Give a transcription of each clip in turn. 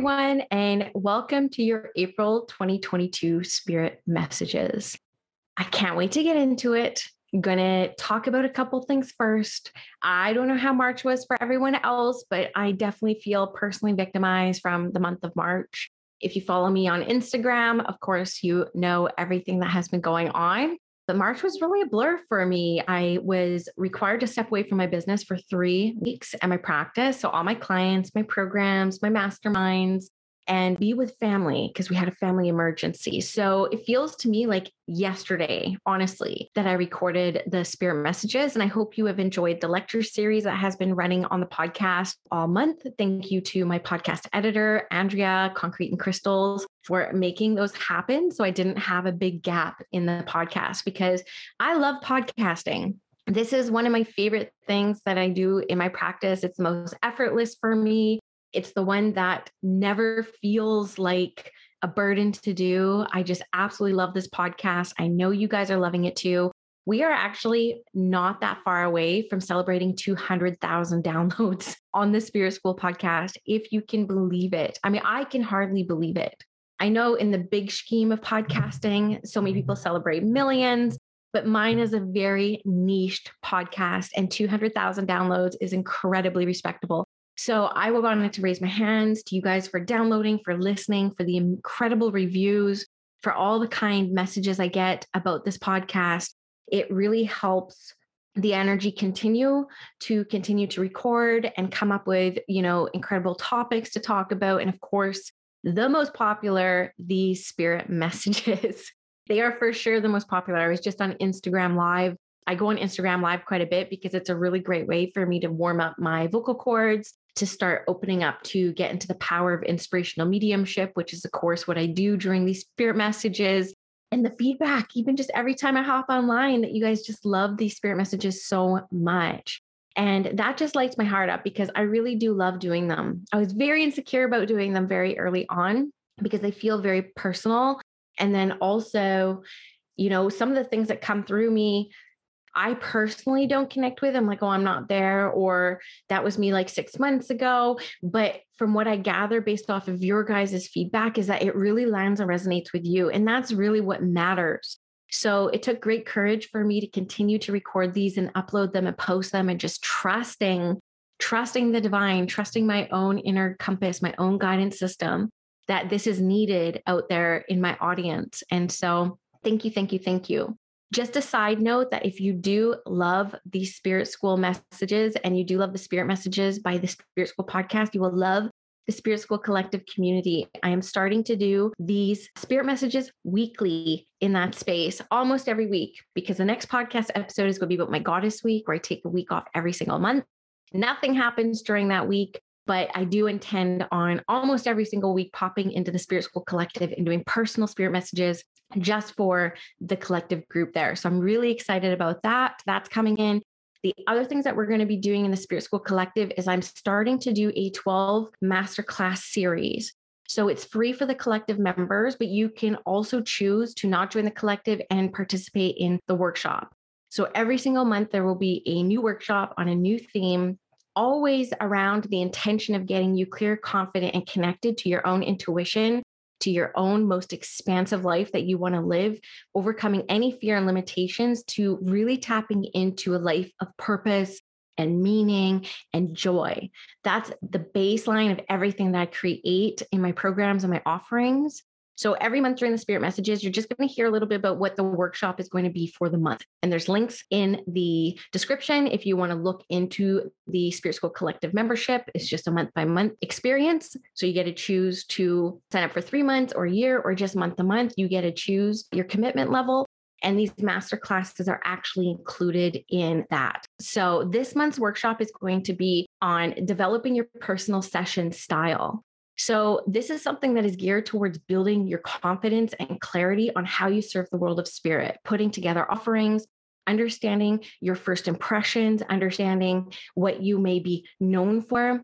Everyone, and welcome to your April 2022 Spirit Messages. I can't wait to get into it. I'm going to talk about a couple things first. I don't know how March was for everyone else, but I definitely feel personally victimized from the month of March. If you follow me on Instagram, of course, you know everything that has been going on but March was really a blur for me. I was required to step away from my business for three weeks and my practice. So, all my clients, my programs, my masterminds, and be with family because we had a family emergency. So it feels to me like yesterday, honestly, that I recorded the spirit messages. And I hope you have enjoyed the lecture series that has been running on the podcast all month. Thank you to my podcast editor, Andrea, Concrete and Crystals, for making those happen. So I didn't have a big gap in the podcast because I love podcasting this is one of my favorite things that I do in my practice. It's the most effortless for me. It's the one that never feels like a burden to do. I just absolutely love this podcast. I know you guys are loving it too. We are actually not that far away from celebrating 200,000 downloads on the Spirit School podcast, if you can believe it. I mean, I can hardly believe it. I know in the big scheme of podcasting, so many people celebrate millions, but mine is a very niched podcast, and 200,000 downloads is incredibly respectable. So I wanted to raise my hands to you guys for downloading, for listening, for the incredible reviews, for all the kind messages I get about this podcast. It really helps the energy continue to continue to record and come up with, you know, incredible topics to talk about. And of course, the most popular, the spirit messages. they are for sure the most popular. I was just on Instagram live. I go on Instagram live quite a bit because it's a really great way for me to warm up my vocal cords to start opening up to get into the power of inspirational mediumship, which is, of course, what I do during these spirit messages. And the feedback, even just every time I hop online, that you guys just love these spirit messages so much. And that just lights my heart up because I really do love doing them. I was very insecure about doing them very early on because they feel very personal. And then also, you know, some of the things that come through me I personally don't connect with. I'm like, oh, I'm not there, or that was me like six months ago. But from what I gather based off of your guys' feedback, is that it really lands and resonates with you. And that's really what matters. So it took great courage for me to continue to record these and upload them and post them and just trusting, trusting the divine, trusting my own inner compass, my own guidance system that this is needed out there in my audience. And so thank you, thank you, thank you. Just a side note that if you do love the Spirit School messages and you do love the Spirit messages by the Spirit School podcast, you will love the Spirit School Collective community. I am starting to do these spirit messages weekly in that space almost every week because the next podcast episode is going to be about my goddess week where I take a week off every single month. Nothing happens during that week, but I do intend on almost every single week popping into the Spirit School Collective and doing personal spirit messages just for the collective group there. So I'm really excited about that. That's coming in. The other things that we're going to be doing in the Spirit School Collective is I'm starting to do a 12 masterclass series. So it's free for the collective members, but you can also choose to not join the collective and participate in the workshop. So every single month, there will be a new workshop on a new theme, always around the intention of getting you clear, confident, and connected to your own intuition to your own most expansive life that you want to live, overcoming any fear and limitations to really tapping into a life of purpose and meaning and joy. That's the baseline of everything that I create in my programs and my offerings. So every month during the spirit messages, you're just going to hear a little bit about what the workshop is going to be for the month. And there's links in the description if you want to look into the Spirit School Collective membership. It's just a month by month experience. So you get to choose to sign up for three months or a year or just month to month. You get to choose your commitment level. And these master classes are actually included in that. So, this month's workshop is going to be on developing your personal session style. So, this is something that is geared towards building your confidence and clarity on how you serve the world of spirit, putting together offerings, understanding your first impressions, understanding what you may be known for,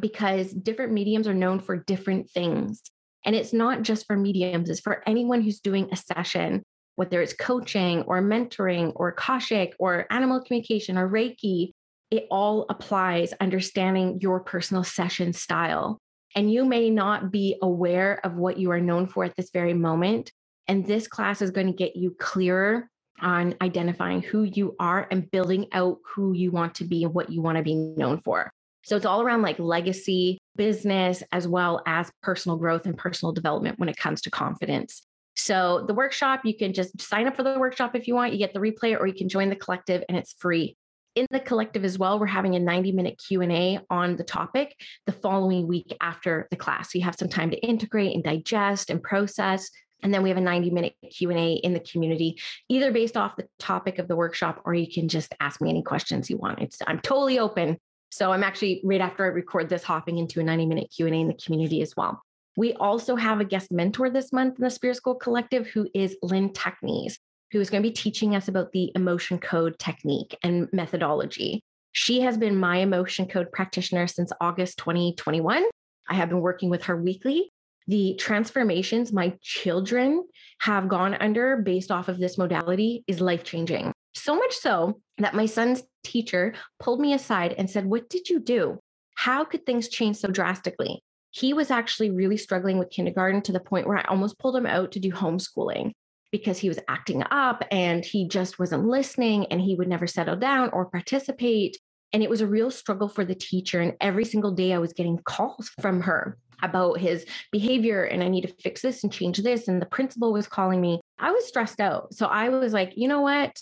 because different mediums are known for different things. And it's not just for mediums, it's for anyone who's doing a session, whether it's coaching or mentoring or Akashic or animal communication or Reiki. It all applies understanding your personal session style. And you may not be aware of what you are known for at this very moment. And this class is going to get you clearer on identifying who you are and building out who you want to be and what you want to be known for. So it's all around like legacy, business, as well as personal growth and personal development when it comes to confidence. So the workshop, you can just sign up for the workshop if you want. You get the replay or you can join the collective and it's free. In the collective as well, we're having a 90 minute Q&A on the topic the following week after the class. So you have some time to integrate and digest and process and then we have a 90 minute q&a in the community either based off the topic of the workshop or you can just ask me any questions you want. It's i'm totally open. So i'm actually right after i record this hopping into a 90 minute q&a in the community as well. We also have a guest mentor this month in the spirit school collective who is lynn technies who is going to be teaching us about the emotion code technique and methodology she has been my emotion code practitioner since august 2021 I have been working with her weekly the transformations my children have gone under based off of this modality is life changing. So much so that my son's teacher pulled me aside and said, What did you do? How could things change so drastically? He was actually really struggling with kindergarten to the point where I almost pulled him out to do homeschooling because he was acting up and he just wasn't listening and he would never settle down or participate. And it was a real struggle for the teacher. And every single day I was getting calls from her about his behavior and I need to fix this and change this. And the principal was calling me. I was stressed out. So I was like, you know what?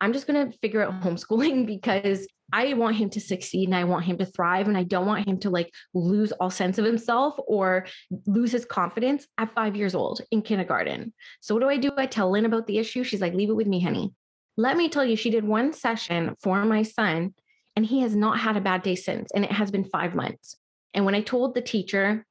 I'm just going to figure out homeschooling because I want him to succeed and I want him to thrive. And I don't want him to like lose all sense of himself or lose his confidence at five years old in kindergarten. So what do I do? I tell Lynn about the issue. She's like, leave it with me, honey. Let me tell you, she did one session for my son and he has not had a bad day since. And it has been five months. And when I told the teacher,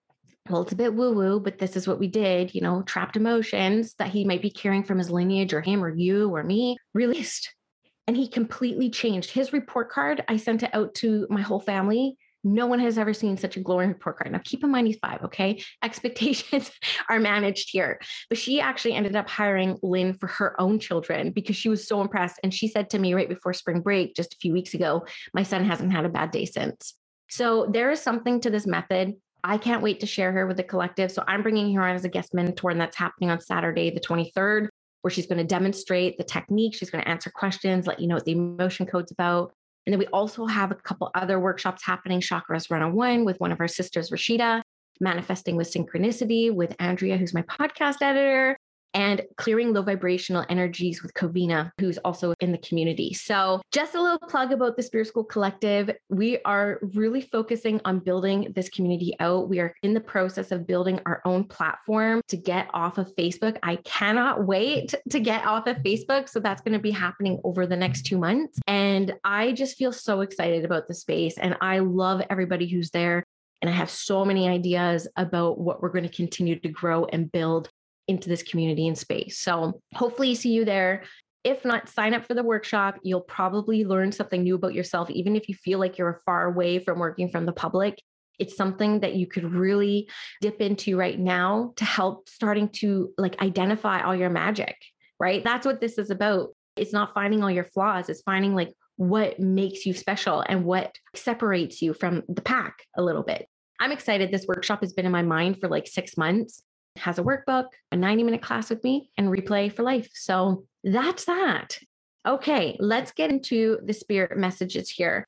well, it's a bit woo woo, but this is what we did, you know, trapped emotions that he might be carrying from his lineage or him or you or me released. And he completely changed his report card. I sent it out to my whole family. No one has ever seen such a glowing report card. Now, keep in mind, he's five, okay? Expectations are managed here. But she actually ended up hiring Lynn for her own children because she was so impressed. And she said to me right before spring break, just a few weeks ago, my son hasn't had a bad day since. So there is something to this method. I can't wait to share her with the collective. So I'm bringing her on as a guest mentor, and that's happening on Saturday, the 23rd, where she's going to demonstrate the technique. She's going to answer questions, let you know what the emotion code's about. And then we also have a couple other workshops happening Chakras 101 with one of our sisters, Rashida, Manifesting with Synchronicity with Andrea, who's my podcast editor, and clearing low vibrational energies with Covina, who's also in the community. So, just a little plug about the Spirit School Collective. We are really focusing on building this community out. We are in the process of building our own platform to get off of Facebook. I cannot wait to get off of Facebook. So, that's going to be happening over the next two months. And I just feel so excited about the space. And I love everybody who's there. And I have so many ideas about what we're going to continue to grow and build into this community and space. So hopefully see you there. If not, sign up for the workshop. You'll probably learn something new about yourself, even if you feel like you're far away from working from the public. It's something that you could really dip into right now to help starting to like identify all your magic, right? That's what this is about. It's not finding all your flaws, it's finding like what makes you special and what separates you from the pack a little bit. I'm excited. This workshop has been in my mind for like six months has a workbook, a 90 minute class with me, and replay for life. So that's that. Okay, let's get into the spirit messages here.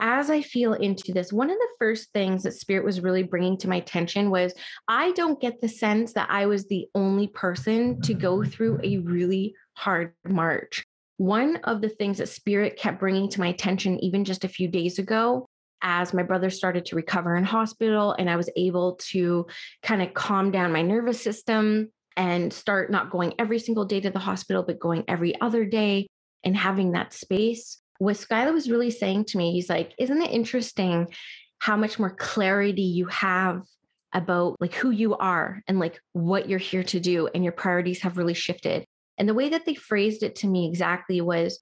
As I feel into this, one of the first things that spirit was really bringing to my attention was I don't get the sense that I was the only person to go through a really hard march. One of the things that spirit kept bringing to my attention, even just a few days ago, as my brother started to recover in hospital and I was able to kind of calm down my nervous system and start not going every single day to the hospital, but going every other day and having that space. What Skylar was really saying to me, he's like, Isn't it interesting how much more clarity you have about like who you are and like what you're here to do and your priorities have really shifted. And the way that they phrased it to me exactly was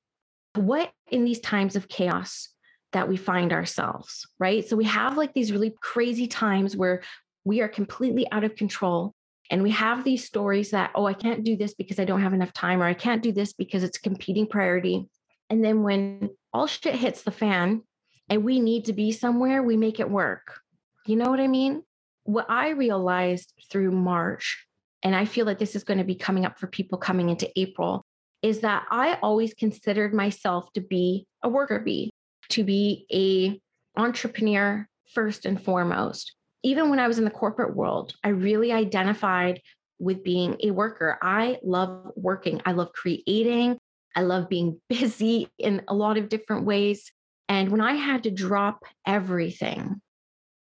what in these times of chaos that we find ourselves, right? So we have like these really crazy times where we are completely out of control and we have these stories that oh, I can't do this because I don't have enough time or I can't do this because it's competing priority. And then when all shit hits the fan and we need to be somewhere, we make it work. You know what I mean? what I realized through March, and I feel that this is going to be coming up for people coming into April, is that I always considered myself to be a worker bee, to be a entrepreneur first and foremost. Even when I was in the corporate world, I really identified with being a worker. I love working. I love creating. I love being busy in a lot of different ways. And when I had to drop everything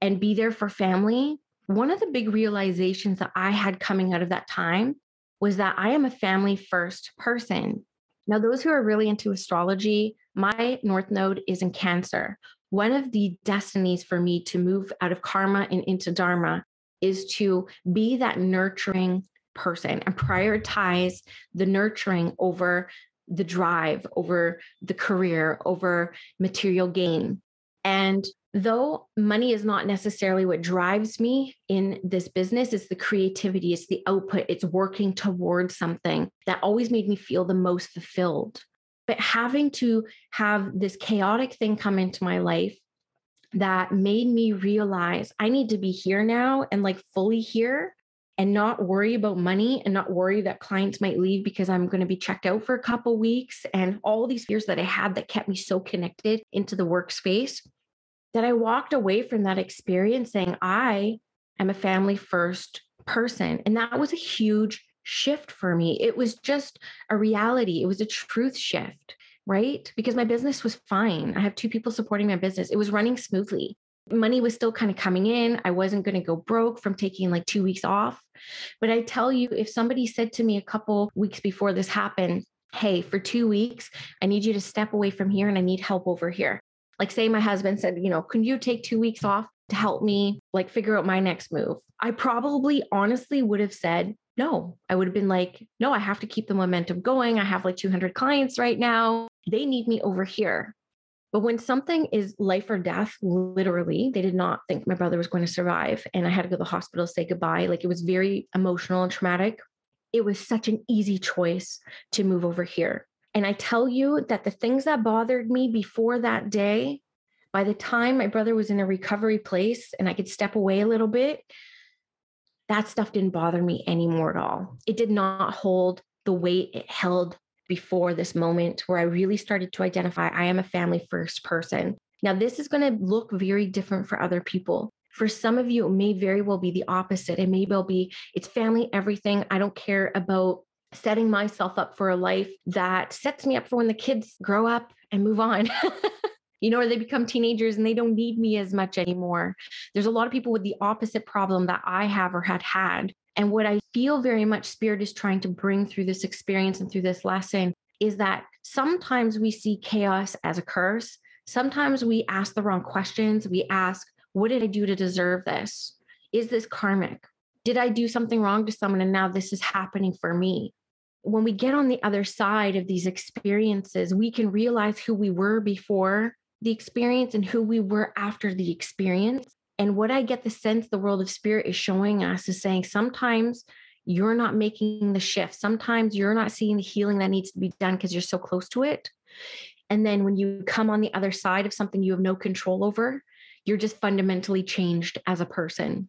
and be there for family, one of the big realizations that I had coming out of that time was that I am a family first person. Now, those who are really into astrology, my North Node is in Cancer. One of the destinies for me to move out of karma and into Dharma is to be that nurturing person and prioritize the nurturing over the drive, over the career, over material gain. And though money is not necessarily what drives me in this business, it's the creativity, it's the output, it's working towards something that always made me feel the most fulfilled. But having to have this chaotic thing come into my life that made me realize I need to be here now and like fully here and not worry about money and not worry that clients might leave because I'm going to be checked out for a couple weeks and all these fears that I had that kept me so connected into the workspace that I walked away from that experience saying, I am a family first person. And that was a huge shift for me. It was just a reality, it was a truth shift, right? Because my business was fine. I have two people supporting my business, it was running smoothly. Money was still kind of coming in. I wasn't going to go broke from taking like two weeks off. But I tell you, if somebody said to me a couple weeks before this happened, Hey, for two weeks, I need you to step away from here and I need help over here. Like, say my husband said, you know, can you take two weeks off to help me like figure out my next move? I probably honestly would have said, no, I would have been like, no, I have to keep the momentum going. I have like 200 clients right now. They need me over here. But when something is life or death, literally, they did not think my brother was going to survive. And I had to go to the hospital, say goodbye. Like it was very emotional and traumatic. It was such an easy choice to move over here. And I tell you that the things that bothered me before that day, by the time my brother was in a recovery place and I could step away a little bit, that stuff didn't bother me anymore at all. It did not hold the weight it held before this moment where I really started to identify I am a family first person. Now, this is going to look very different for other people. For some of you, it may very well be the opposite. It may well be it's family, everything. I don't care about setting myself up for a life that sets me up for when the kids grow up and move on. you know, or they become teenagers and they don't need me as much anymore. There's a lot of people with the opposite problem that I have or had had. And what I feel very much Spirit is trying to bring through this experience and through this lesson is that sometimes we see chaos as a curse. Sometimes we ask the wrong questions. We ask, what did I do to deserve this? Is this karmic? Did I do something wrong to someone and now this is happening for me? when we get on the other side of these experiences, we can realize who we were before the experience and who we were after the experience. And what I get the sense the world of spirit is showing us is saying sometimes you're not making the shift. Sometimes you're not seeing the healing that needs to be done because you're so close to it. And then when you come on the other side of something you have no control over, you're just fundamentally changed as a person.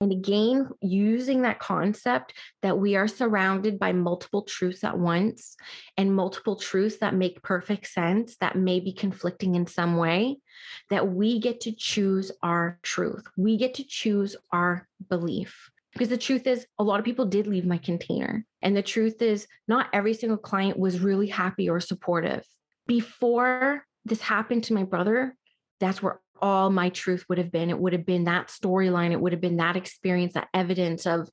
And again, using that concept that we are surrounded by multiple truths at once and multiple truths that make perfect sense, that may be conflicting in some way, that we get to choose our truth. We get to choose our belief. Because the truth is, a lot of people did leave my container. And the truth is, not every single client was really happy or supportive. Before this happened to my brother, that's where all my truth would have been. It would have been that storyline. It would have been that experience, that evidence of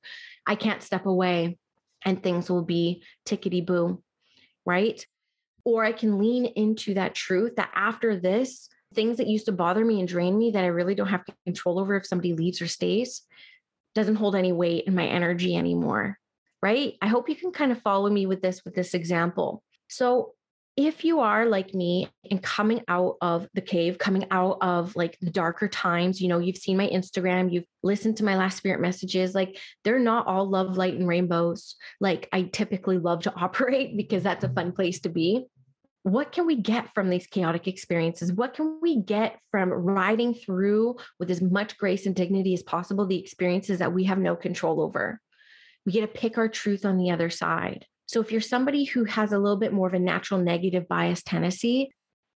I can't step away. and things will be tickety boo, right? Or I can lean into that truth that after this, things that used to bother me and drain me that I really don't have control over if somebody leaves or stays doesn't hold any weight in my energy anymore. Right. I hope you can kind of follow me with this, with this example. So if you are like me and coming out of the cave, coming out of like the darker times, you know, you've seen my Instagram, you've listened to my last spirit messages, like they're not all love, light, and rainbows. Like I typically love to operate because that's a fun place to be. What can we get from these chaotic experiences? What can we get from riding through with as much grace and dignity as possible the experiences that we have no control over? We get to pick our truth on the other side. So if you're somebody who has a little bit more of a natural negative bias tendency,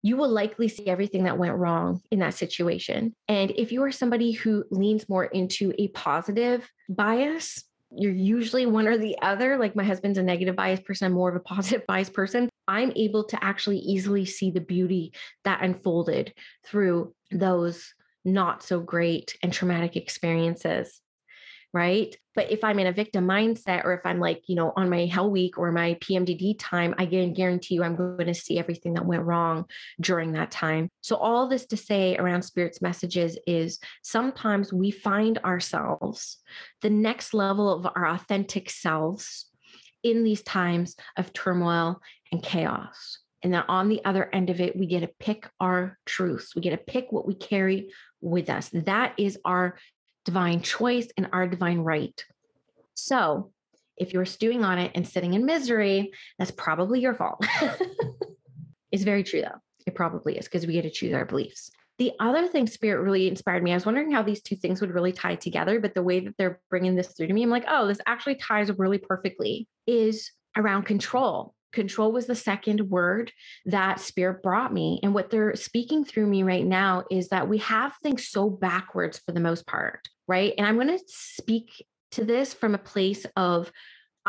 you will likely see everything that went wrong in that situation. And if you are somebody who leans more into a positive bias, you're usually one or the other. Like my husband's a negative bias person, I'm more of a positive bias person. I'm able to actually easily see the beauty that unfolded through those not so great and traumatic experiences right? But if I'm in a victim mindset or if I'm like, you know, on my hell week or my PMDD time, I can guarantee you I'm going to see everything that went wrong during that time. So, all this to say around Spirit's messages is sometimes we find ourselves the next level of our authentic selves in these times of turmoil and chaos. And then on the other end of it, we get to pick our truths. We get to pick what we carry with us. That is our divine choice and our divine right. So, if you're stewing on it and sitting in misery, that's probably your fault. it's very true, though. It probably is because we get to choose our beliefs. The other thing Spirit really inspired me, I was wondering how these two things would really tie together, but the way that they're bringing this through to me, I'm like, oh, this actually ties really perfectly, is around control. Control was the second word that Spirit brought me. And what they're speaking through me right now is that we have things so backwards for the most part, right? And I'm going to speak to this from a place of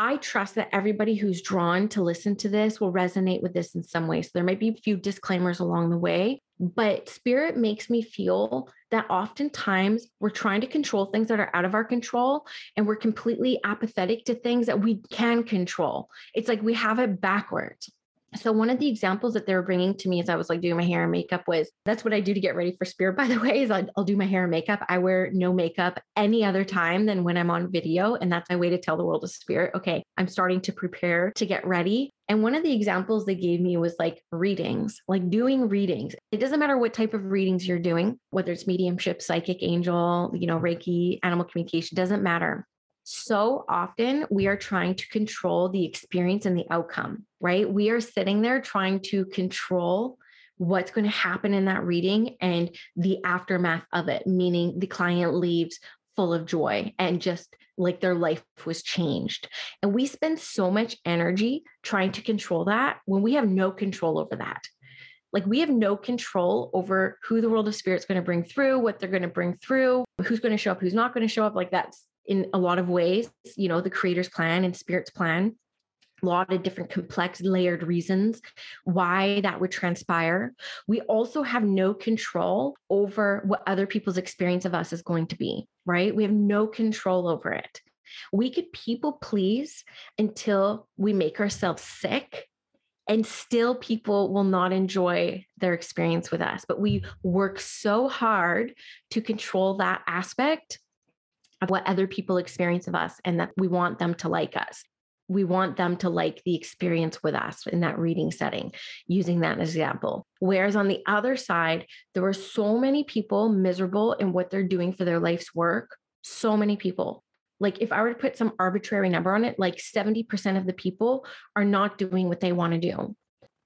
I trust that everybody who's drawn to listen to this will resonate with this in some way. So there might be a few disclaimers along the way, but spirit makes me feel that oftentimes we're trying to control things that are out of our control and we're completely apathetic to things that we can control. It's like we have it backwards so one of the examples that they were bringing to me as I was like doing my hair and makeup was that's what I do to get ready for spirit. By the way, is I'll, I'll, do my hair and makeup. I wear no makeup any other time than when I'm on video, and that's my way to tell the world of spirit. Okay, I'm starting to prepare to get ready. And one of the examples they gave me was like readings, like doing readings. It doesn't matter what type of readings you're doing, whether it's mediumship, psychic, angel, you know, Reiki, animal communication, doesn't matter so often we are trying to control the experience and the outcome, right? We are sitting there trying to control what's going to happen in that reading and the aftermath of it, meaning the client leaves full of joy and just like their life was changed. And we spend so much energy trying to control that when we have no control over that. Like we have no control over who the world of spirit's going to bring through, what they're going to bring through, who's going to show up, who's not going to show up. Like that's in a lot of ways, you know, the creator's plan and spirit's plan, a lot of different complex layered reasons why that would transpire. We also have no control over what other people's experience of us is going to be, right? We have no control over it. We could people please until we make ourselves sick and still people will not enjoy their experience with us. But we work so hard to control that aspect of what other people experience of us and that we want them to like us. We want them to like the experience with us in that reading setting, using that example. Whereas on the other side, there were so many people miserable in what they're doing for their life's work. So many people. Like if I were to put some arbitrary number on it, like 70% of the people are not doing what they want to do.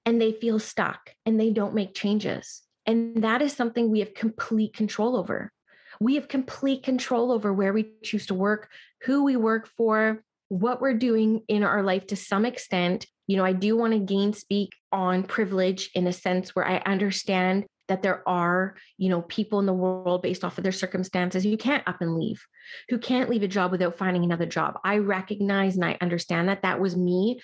And they feel stuck and they don't make changes. And that is something we have complete control over. We have complete control over where we choose to work, who we work for, what we're doing in our life to some extent. You know, I do want to gain speak on privilege in a sense where I understand that there are, you know, people in the world based off of their circumstances who can't up and leave, who can't leave a job without finding another job. I recognize and I understand that that was me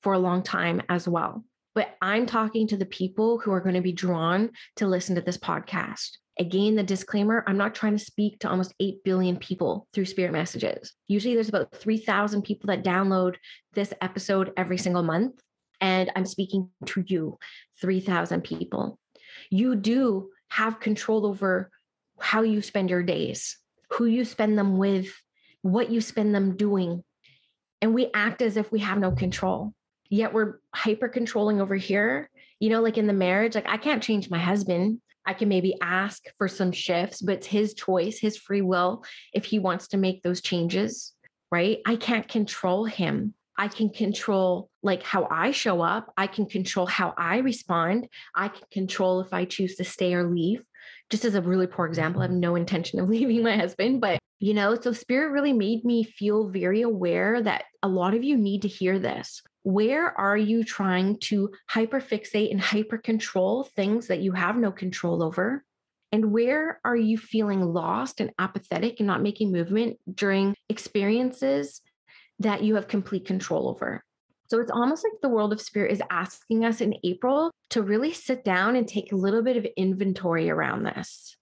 for a long time as well. But I'm talking to the people who are going to be drawn to listen to this podcast Again, the disclaimer I'm not trying to speak to almost 8 billion people through spirit messages. Usually there's about 3,000 people that download this episode every single month. And I'm speaking to you, 3,000 people. You do have control over how you spend your days, who you spend them with, what you spend them doing. And we act as if we have no control. Yet we're hyper controlling over here. You know, like in the marriage, like I can't change my husband. I can maybe ask for some shifts, but it's his choice, his free will, if he wants to make those changes, right? I can't control him. I can control like how I show up. I can control how I respond. I can control if I choose to stay or leave. Just as a really poor example, I have mm-hmm. no intention of leaving my husband, but you know, so spirit really made me feel very aware that a lot of you need to hear this. Where are you trying to hyperfixate and hyper control things that you have no control over? And where are you feeling lost and apathetic and not making movement during experiences that you have complete control over? So it's almost like the world of spirit is asking us in April to really sit down and take a little bit of inventory around this.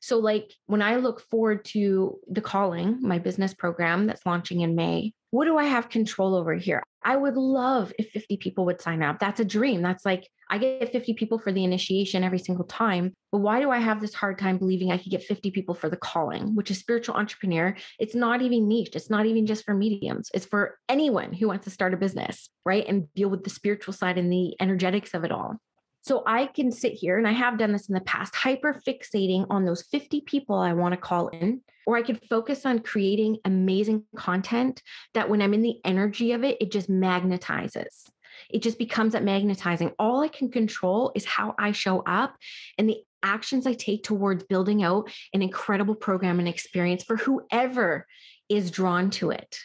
So, like when I look forward to the calling, my business program that's launching in May, what do I have control over here? I would love if 50 people would sign up. That's a dream. That's like, I get 50 people for the initiation every single time. But why do I have this hard time believing I could get 50 people for the calling, which is spiritual entrepreneur? It's not even niche. It's not even just for mediums. It's for anyone who wants to start a business, right? And deal with the spiritual side and the energetics of it all. So I can sit here and I have done this in the past, hyper fixating on those 50 people I want to call in, or I could focus on creating amazing content that when I'm in the energy of it, it just magnetizes. It just becomes that magnetizing. All I can control is how I show up and the actions I take towards building out an incredible program and experience for whoever is drawn to it.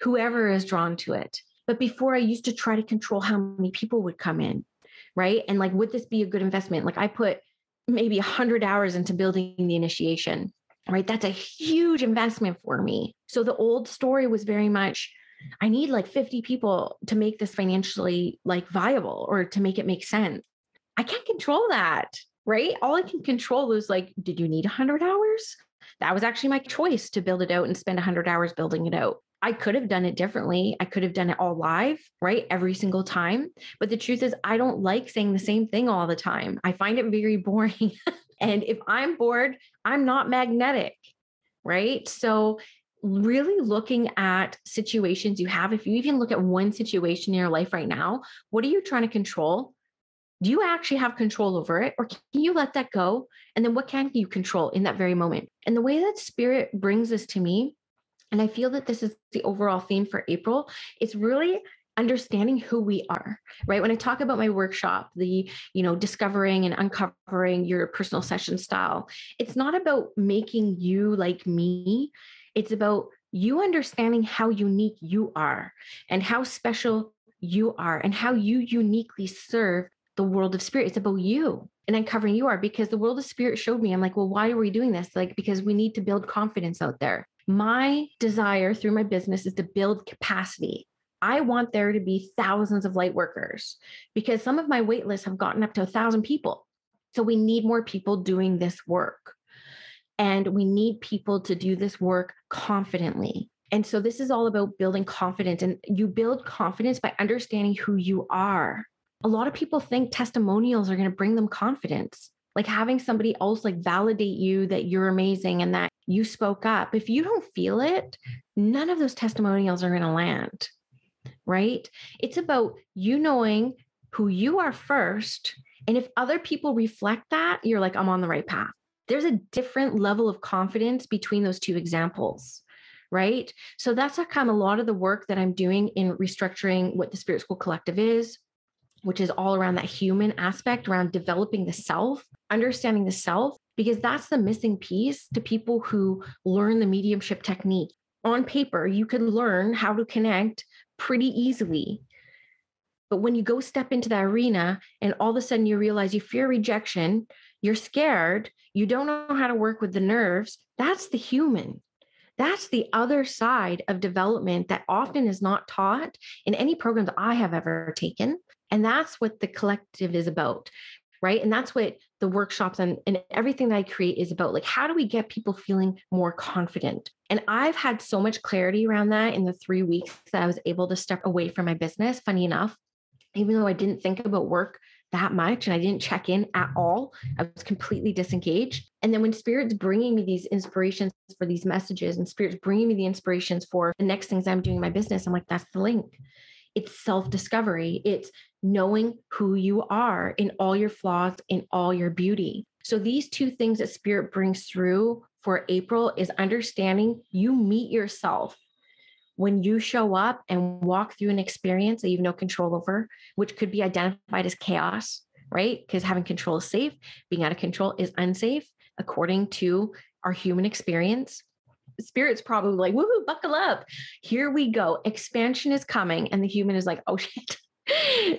Whoever is drawn to it. But before I used to try to control how many people would come in right? And like, would this be a good investment? Like, I put maybe 100 hours into building the initiation, right? That's a huge investment for me. So the old story was very much, I need like 50 people to make this financially like viable or to make it make sense. I can't control that, right? All I can control is like, did you need 100 hours? That was actually my choice to build it out and spend 100 hours building it out. I could have done it differently. I could have done it all live, right? Every single time. But the truth is, I don't like saying the same thing all the time. I find it very boring. and if I'm bored, I'm not magnetic, right? So, really looking at situations you have, if you even look at one situation in your life right now, what are you trying to control? Do you actually have control over it? Or can you let that go? And then what can you control in that very moment? And the way that spirit brings this to me and I feel that this is the overall theme for April. It's really understanding who we are right? When i talk about my workshop the you know discovering and uncovering your personal session style it's not about making you like me it's about you understanding how unique you are and how special you are and how you uniquely serve the world of spirit. It's about you and uncovering you are because the world of spirit showed me i'm like well why are we doing this? Like because we need to build confidence out there my desire through my business is to build capacity. I want there to be thousands of light workers because some of my wait lists have gotten up to a thousand people. So we need more people doing this work. And we need people to do this work confidently. And so this is all about building confidence. And you build confidence by understanding who you are. A lot of people think testimonials are going to bring them confidence like having somebody else like validate you that you're amazing and that you spoke up. If you don't feel it, none of those testimonials are going to land. Right? It's about you knowing who you are first. And if other people reflect that, you're like, I'm on the right path. There's a different level of confidence between those two examples right? So that's kind of a lot of the work that I'm doing in restructuring what the Spirit School Collective is, which is all around that human aspect, around developing the self, understanding the self, because that's the missing piece to people who learn the mediumship technique. On paper, you can learn how to connect pretty easily. But when you go step into that arena and all of a sudden you realize you fear rejection, you're scared, you don't know how to work with the nerves, that's the human. That's the other side of development that often is not taught in any programs I have ever taken. And that's what the collective is about right? And that's what the workshops and, and everything that I create is about. Like, how do we get people feeling more confident? And I've had so much clarity around that in the three weeks that I was able to step away from my business. Funny enough, even though I didn't think about work that much and I didn't check in at all. I was completely disengaged. And then when Spirit's bringing me these inspirations for these messages and Spirit's bringing me the inspirations for the next things I'm doing in my business, I'm like, that's the link. It's self discovery, it's knowing who you are in all your flaws, in all your beauty. So these two things that Spirit brings through for April is understanding you meet yourself when you show up and walk through an experience that you have no control over, which could be identified as chaos, right? Because having control is safe, being out of control is unsafe, according to our human experience. Spirit's probably like, woohoo, buckle up. Here we go. Expansion is coming. And the human is like, oh shit.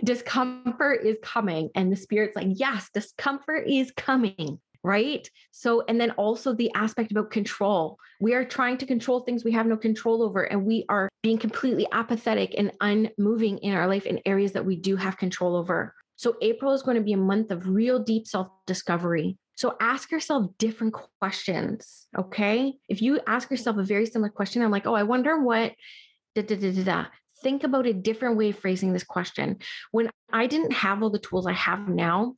discomfort is coming. And the spirit's like, yes, discomfort is coming right? So, and then also the aspect about control. We are trying to control things we have no control over, and we are being completely apathetic and unmoving in our life in areas that we do have control over. So, April is going to be a month of real deep self discovery. So, ask yourself different questions. Okay. If you ask yourself a very similar question, I'm like, oh, I wonder what. Da, da, da, da, da. Think about a different way of phrasing this question. When I didn't have all the tools I have now,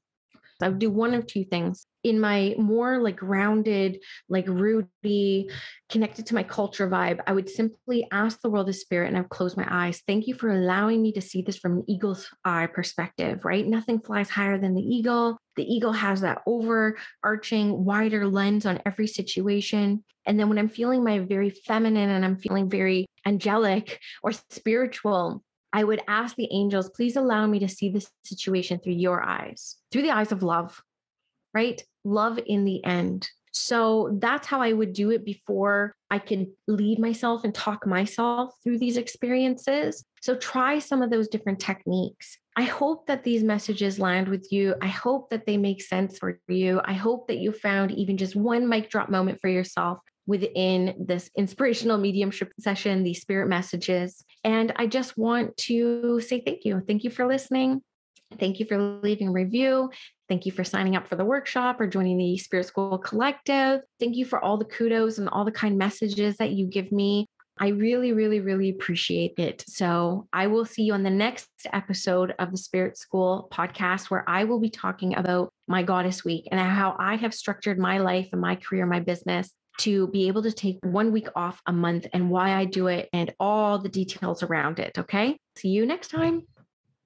I would do one of two things. In my more like grounded, like Rudy, connected to my culture vibe, I would simply ask the world of spirit and I would close my eyes. Thank you for allowing me to see this from an eagle's eye perspective, right? Nothing flies higher than the eagle. The eagle has that overarching, wider lens on every situation. And then when I'm feeling my very feminine and I'm feeling very angelic or spiritual, I would ask the angels, please allow me to see this situation through your eyes, through the eyes of love, right? Love in the end. So that's how I would do it before I could lead myself and talk myself through these experiences. So try some of those different techniques. I hope that these messages land with you. I hope that they make sense for you. I hope that you found even just one mic drop moment for yourself within this inspirational mediumship session, the spirit messages. And I just want to say thank you. Thank you for listening. Thank you for leaving a review. Thank you for signing up for the workshop or joining the Spirit School Collective. Thank you for all the kudos and all the kind messages that you give me. I really, really, really appreciate it. So I will see you on the next episode of the Spirit School podcast, where I will be talking about my Goddess Week and how I have structured my life and my career, my business to be able to take one week off a month and why I do it and all the details around it. Okay. See you next time.